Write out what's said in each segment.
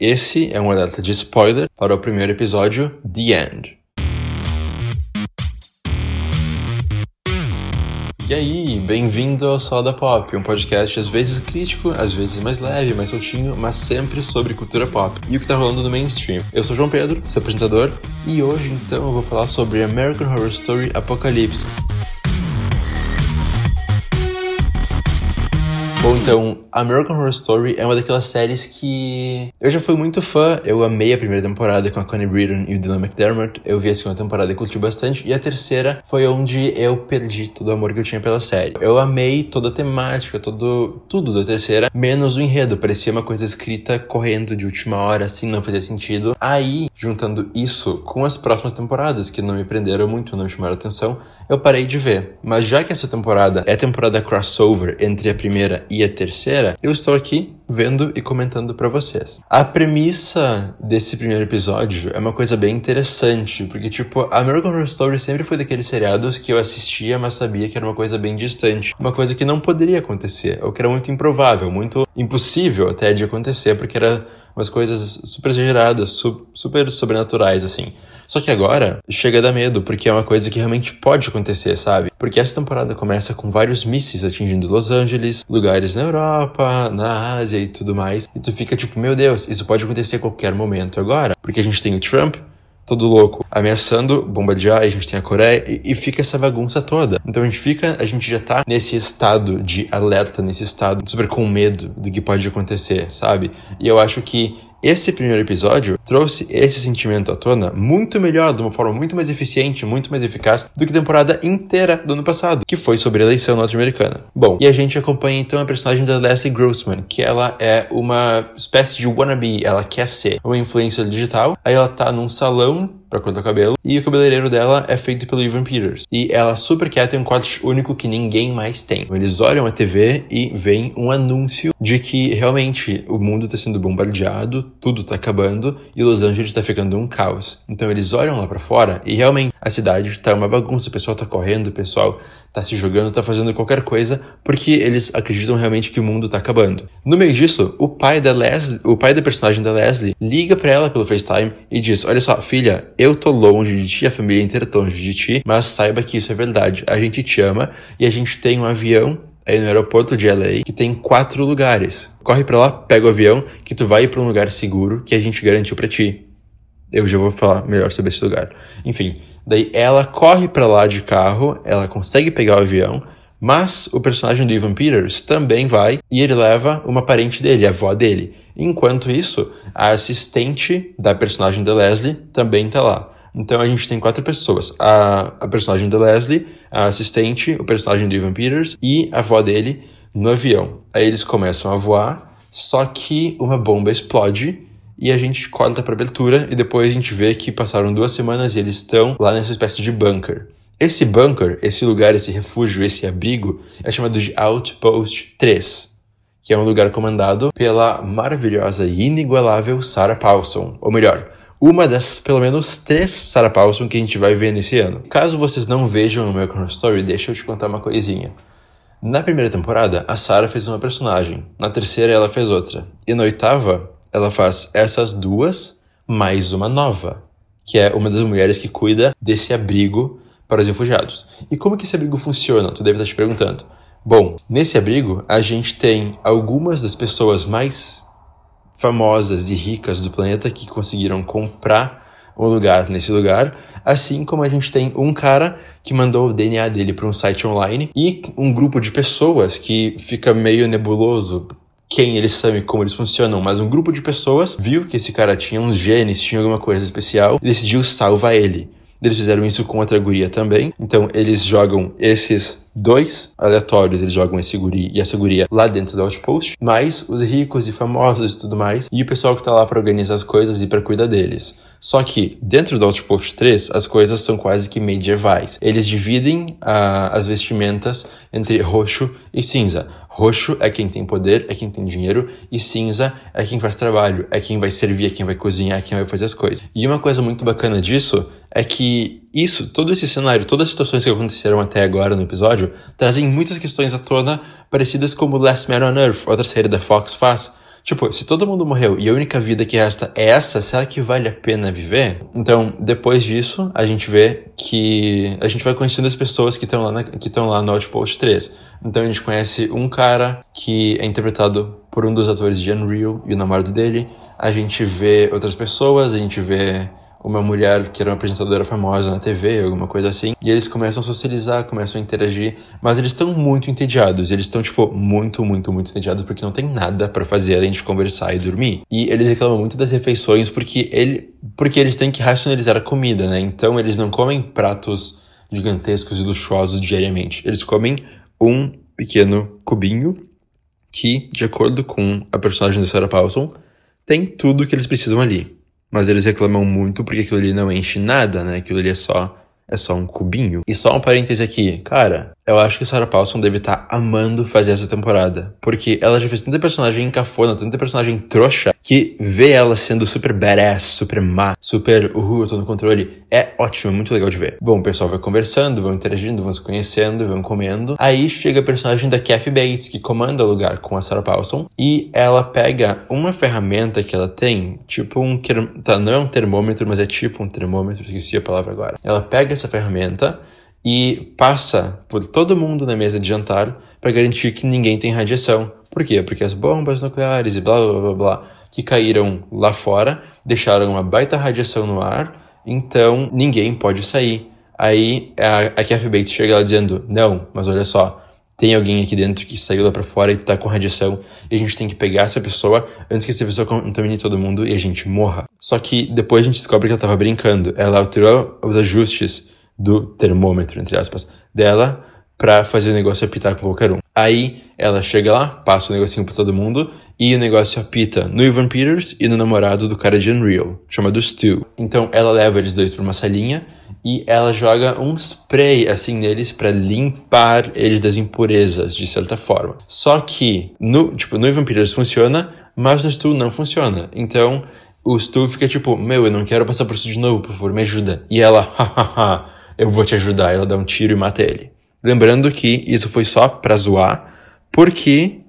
Esse é um alerta de spoiler para o primeiro episódio, The End. E aí, bem-vindo ao Soda Pop, um podcast às vezes crítico, às vezes mais leve, mais soltinho, mas sempre sobre cultura pop e o que tá rolando no mainstream. Eu sou João Pedro, seu apresentador, e hoje então eu vou falar sobre American Horror Story Apocalipse. Bom, então, American Horror Story é uma daquelas séries que eu já fui muito fã. Eu amei a primeira temporada com a Connie Britton e o Dylan McDermott. Eu vi a segunda temporada e curti bastante. E a terceira foi onde eu perdi todo o amor que eu tinha pela série. Eu amei toda a temática, todo, tudo da terceira, menos o enredo. Parecia uma coisa escrita correndo de última hora, assim, não fazia sentido. Aí, juntando isso com as próximas temporadas, que não me prenderam muito, não me chamaram atenção, eu parei de ver. Mas já que essa temporada é a temporada crossover entre a primeira e a terceira, eu estou aqui vendo e comentando para vocês. A premissa desse primeiro episódio é uma coisa bem interessante, porque tipo, American Horror Story sempre foi daqueles seriados que eu assistia, mas sabia que era uma coisa bem distante, uma coisa que não poderia acontecer, ou que era muito improvável, muito impossível até de acontecer, porque era umas coisas super exageradas, su super sobrenaturais assim. Só que agora chega a dar medo, porque é uma coisa que realmente pode acontecer, sabe? Porque essa temporada começa com vários mísseis atingindo Los Angeles, lugares na Europa, na Ásia e tudo mais. E tu fica tipo, meu Deus, isso pode acontecer a qualquer momento agora. Porque a gente tem o Trump, todo louco, ameaçando bombardear, a gente tem a Coreia, e, e, fica essa bagunça toda. Então a gente fica, a gente já tá nesse estado de alerta, nesse estado super com medo do que pode acontecer, sabe? E eu acho que esse primeiro episódio trouxe esse sentimento à tona muito melhor, de uma forma muito mais eficiente, muito mais eficaz do que a temporada inteira do ano passado, que foi sobre a eleição norte-americana. Bom, e a gente acompanha então a personagem da Leslie Grossman, que ela é uma espécie de wannabe, ela quer ser uma influencer digital, aí ela tá num salão para cortar o cabelo. E o cabeleireiro dela é feito pelo Ivan Peters. E ela super quer ter um corte único que ninguém mais tem. Eles olham a TV e veem um anúncio de que realmente o mundo está sendo bombardeado, tudo está acabando e Los Angeles está ficando um caos. Então eles olham lá para fora e realmente a cidade está uma bagunça, o pessoal está correndo, o pessoal está se jogando, está fazendo qualquer coisa porque eles acreditam realmente que o mundo está acabando. No meio disso, o pai da Leslie, o pai da personagem da Leslie, liga para ela pelo FaceTime e diz: "Olha só, filha, eu tô longe de ti, a família inteira tá longe de ti, mas saiba que isso é verdade. A gente te ama e a gente tem um avião aí no aeroporto de LA que tem quatro lugares. Corre para lá, pega o avião, que tu vai para um lugar seguro que a gente garantiu para ti. Eu já vou falar melhor sobre esse lugar. Enfim, daí ela corre para lá de carro, ela consegue pegar o avião, mas o personagem do Ivan Peters também vai e ele leva uma parente dele, a avó dele. Enquanto isso, a assistente da personagem da Leslie também tá lá. Então a gente tem quatro pessoas: a, a personagem da Leslie, a assistente, o personagem do Ivan Peters e a avó dele no avião. Aí eles começam a voar, só que uma bomba explode e a gente corta para abertura e depois a gente vê que passaram duas semanas e eles estão lá nessa espécie de bunker. Esse bunker, esse lugar, esse refúgio, esse abrigo é chamado de Outpost 3, que é um lugar comandado pela maravilhosa e inigualável Sarah Paulson, ou melhor, uma das pelo menos três Sarah Paulson que a gente vai ver nesse ano. Caso vocês não vejam o Horror Story, deixa eu te contar uma coisinha. Na primeira temporada, a Sarah fez uma personagem, na terceira ela fez outra, e na oitava ela faz essas duas mais uma nova, que é uma das mulheres que cuida desse abrigo para os refugiados. E como que esse abrigo funciona? Tu deve estar te perguntando. Bom, nesse abrigo a gente tem algumas das pessoas mais famosas e ricas do planeta que conseguiram comprar um lugar nesse lugar, assim como a gente tem um cara que mandou o DNA dele para um site online e um grupo de pessoas que fica meio nebuloso quem eles são e como eles funcionam, mas um grupo de pessoas viu que esse cara tinha uns genes, tinha alguma coisa especial e decidiu salvar ele. Eles fizeram isso com outra guria também. Então eles jogam esses dois aleatórios, eles jogam esse guri e essa guria lá dentro do Outpost, mais os ricos e famosos e tudo mais, e o pessoal que tá lá para organizar as coisas e para cuidar deles. Só que dentro do Outpost 3 as coisas são quase que medievais. Eles dividem uh, as vestimentas entre roxo e cinza. Roxo é quem tem poder, é quem tem dinheiro, e cinza é quem faz trabalho, é quem vai servir, é quem vai cozinhar, é quem vai fazer as coisas. E uma coisa muito bacana disso é que isso, todo esse cenário, todas as situações que aconteceram até agora no episódio, trazem muitas questões à tona parecidas como Last Man on Earth, outra série da Fox faz Tipo, se todo mundo morreu e a única vida que resta é essa, será que vale a pena viver? Então, depois disso, a gente vê que a gente vai conhecendo as pessoas que estão lá, na, lá no Outpost 3. Então a gente conhece um cara que é interpretado por um dos atores de Unreal e o namorado dele. A gente vê outras pessoas, a gente vê uma mulher que era uma apresentadora famosa na TV, alguma coisa assim. E eles começam a socializar, começam a interagir, mas eles estão muito entediados. Eles estão, tipo, muito, muito, muito entediados porque não tem nada para fazer além de conversar e dormir. E eles reclamam muito das refeições porque, ele, porque eles têm que racionalizar a comida, né? Então eles não comem pratos gigantescos e luxuosos diariamente. Eles comem um pequeno cubinho que, de acordo com a personagem da Sarah Paulson, tem tudo que eles precisam ali. Mas eles reclamam muito porque aquilo ali não enche nada, né? Aquilo ali é só é só um cubinho. E só um parêntese aqui, cara, eu acho que Sarah Paulson deve estar tá amando fazer essa temporada. Porque ela já fez tanta personagem cafona, tanta personagem trouxa, que ver ela sendo super badass, super má, super uhul, eu tô no controle, é ótimo, é muito legal de ver. Bom, o pessoal vai conversando, vão interagindo, vão se conhecendo, vão comendo. Aí chega a personagem da Kathy Bates, que comanda o lugar com a Sarah Paulson, e ela pega uma ferramenta que ela tem, tipo um. Tá, não é um termômetro, mas é tipo um termômetro, esqueci a palavra agora. Ela pega essa ferramenta e passa por todo mundo na mesa de jantar para garantir que ninguém tem radiação. Por quê? Porque as bombas nucleares e blá blá blá blá que caíram lá fora deixaram uma baita radiação no ar, então ninguém pode sair. Aí a, Kathy Bates chega lá dizendo: Não, mas olha só, tem alguém aqui dentro que saiu lá para fora e tá com radiação e a gente tem que pegar essa pessoa antes que essa pessoa contamine todo mundo e a gente morra. Só que depois a gente descobre que ela tava brincando. Ela alterou os ajustes do termômetro, entre aspas, dela para fazer o negócio apitar com qualquer um. Aí ela chega lá, passa o negocinho pra todo mundo e o negócio apita no Ivan Peters e no namorado do cara de Unreal, chamado Stu. Então ela leva eles dois pra uma salinha e ela joga um spray assim neles para limpar eles das impurezas, de certa forma. Só que no, tipo, no Ivan Peters funciona, mas no Stu não funciona. Então o Stu fica tipo, meu, eu não quero passar por isso de novo, por favor, me ajuda. E ela, hahaha, eu vou te ajudar. Ela dá um tiro e mata ele. Lembrando que isso foi só pra zoar, porque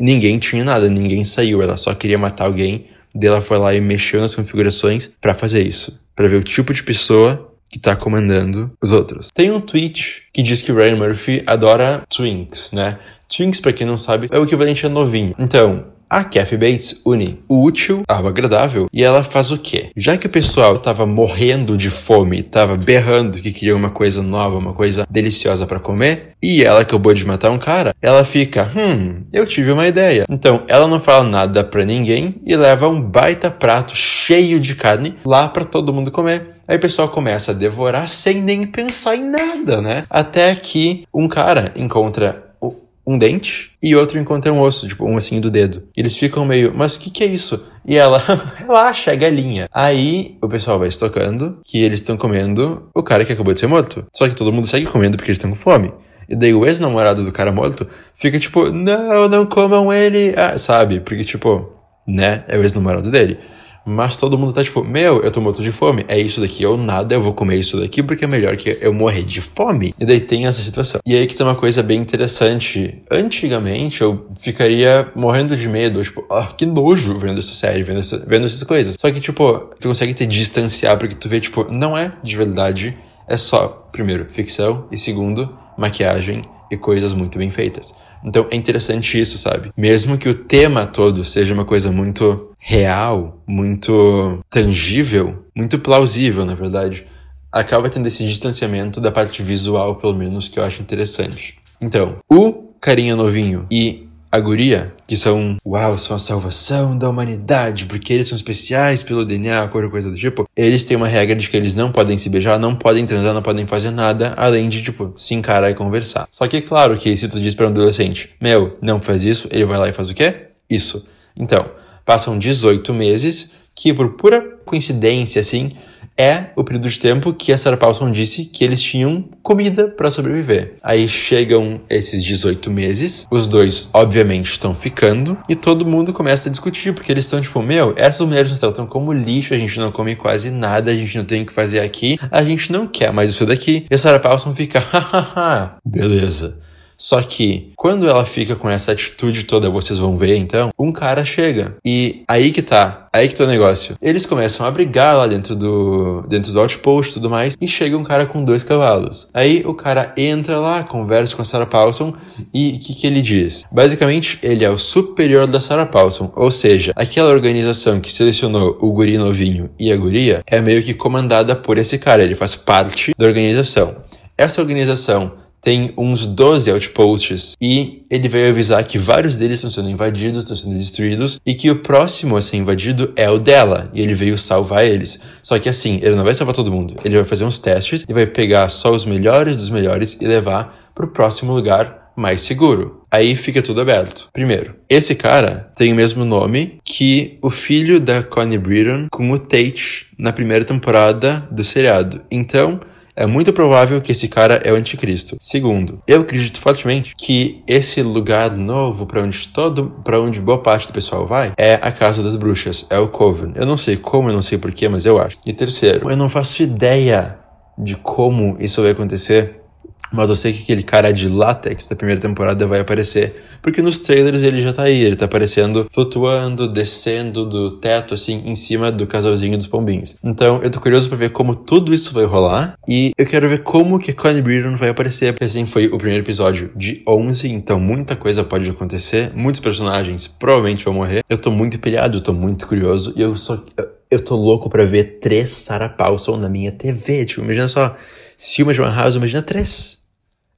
ninguém tinha nada, ninguém saiu. Ela só queria matar alguém. Daí ela foi lá e mexeu nas configurações para fazer isso. para ver o tipo de pessoa que tá comandando os outros. Tem um tweet que diz que Ryan Murphy adora Twinks, né? Twinks, para quem não sabe, é o equivalente a novinho. Então, a Kathy Bates une o útil ao agradável e ela faz o quê? Já que o pessoal tava morrendo de fome, tava berrando que queria uma coisa nova, uma coisa deliciosa para comer, e ela acabou de matar um cara, ela fica, hum, eu tive uma ideia. Então, ela não fala nada para ninguém e leva um baita prato cheio de carne lá para todo mundo comer. Aí o pessoal começa a devorar sem nem pensar em nada, né? Até que um cara encontra um dente e outro encontra um osso, tipo, um ossinho do dedo. Eles ficam meio, mas o que, que é isso? E ela, relaxa, é galinha. Aí o pessoal vai estocando que eles estão comendo o cara que acabou de ser morto. Só que todo mundo segue comendo porque eles estão com fome. E daí o ex-namorado do cara morto fica tipo, não, não comam ele, ah, sabe? Porque, tipo, né, é o ex-namorado dele. Mas todo mundo tá tipo, meu, eu tô morto de fome. É isso daqui ou nada, eu vou comer isso daqui porque é melhor que eu morrer de fome. E daí tem essa situação. E aí que tem uma coisa bem interessante. Antigamente eu ficaria morrendo de medo, tipo, ah, que nojo vendo essa série, vendo, essa, vendo essas coisas. Só que, tipo, tu consegue te distanciar porque tu vê, tipo, não é de verdade. É só, primeiro, ficção e segundo, maquiagem e coisas muito bem feitas. Então é interessante isso, sabe? Mesmo que o tema todo seja uma coisa muito real, muito tangível, muito plausível, na verdade, acaba tendo esse distanciamento da parte visual, pelo menos, que eu acho interessante. Então, o carinha novinho e a guria, que são, uau, são a salvação da humanidade, porque eles são especiais pelo DNA, qualquer coisa do tipo, eles têm uma regra de que eles não podem se beijar, não podem transar, não podem fazer nada, além de, tipo, se encarar e conversar. Só que, claro que se tu diz para um adolescente, meu, não faz isso, ele vai lá e faz o quê? Isso. Então, passam 18 meses, que por pura coincidência, assim, é o período de tempo que a Sarah Paulson disse que eles tinham comida para sobreviver. Aí chegam esses 18 meses, os dois obviamente estão ficando e todo mundo começa a discutir porque eles estão tipo, meu, essas mulheres nos tratam como lixo, a gente não come quase nada, a gente não tem o que fazer aqui, a gente não quer mais isso daqui. E a Sarah Paulson fica, hahaha, beleza. Só que quando ela fica com essa atitude toda, vocês vão ver então, um cara chega. E aí que tá. Aí que tá o negócio. Eles começam a brigar lá dentro do dentro do outpost e tudo mais, e chega um cara com dois cavalos. Aí o cara entra lá, conversa com a Sarah Paulson e o que, que ele diz? Basicamente, ele é o superior da Sarah Paulson, ou seja, aquela organização que selecionou o guri novinho e a guria é meio que comandada por esse cara, ele faz parte da organização. Essa organização tem uns 12 outposts e ele veio avisar que vários deles estão sendo invadidos, estão sendo destruídos e que o próximo a ser invadido é o dela e ele veio salvar eles. Só que assim, ele não vai salvar todo mundo, ele vai fazer uns testes e vai pegar só os melhores dos melhores e levar para o próximo lugar mais seguro. Aí fica tudo aberto. Primeiro, esse cara tem o mesmo nome que o filho da Connie Britton com o Tate na primeira temporada do seriado. Então, é muito provável que esse cara é o anticristo. Segundo, eu acredito fortemente que esse lugar novo para onde todo, para onde boa parte do pessoal vai, é a casa das bruxas, é o Coven. Eu não sei como, eu não sei porquê, mas eu acho. E terceiro, eu não faço ideia de como isso vai acontecer, mas eu sei que aquele cara de látex da primeira temporada vai aparecer. Porque nos trailers ele já tá aí, ele tá aparecendo flutuando, descendo do teto, assim, em cima do casalzinho dos pombinhos. Então eu tô curioso pra ver como tudo isso vai rolar. E eu quero ver como que Connie Britton vai aparecer. Porque assim foi o primeiro episódio de 11, então muita coisa pode acontecer. Muitos personagens provavelmente vão morrer. Eu tô muito pilhado, eu tô muito curioso. E eu só. Eu tô louco pra ver três Sarah Paulson na minha TV. Tipo, imagina só. Se uma Joan House, imagina três.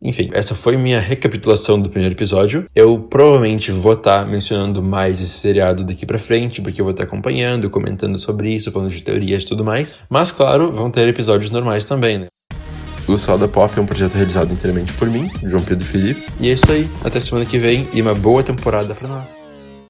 Enfim, essa foi minha recapitulação do primeiro episódio. Eu provavelmente vou estar tá mencionando mais esse seriado daqui para frente, porque eu vou estar tá acompanhando, comentando sobre isso, falando de teorias e tudo mais. Mas, claro, vão ter episódios normais também, né? O Salda Pop é um projeto realizado inteiramente por mim, João Pedro Felipe. E é isso aí. Até semana que vem e uma boa temporada para nós.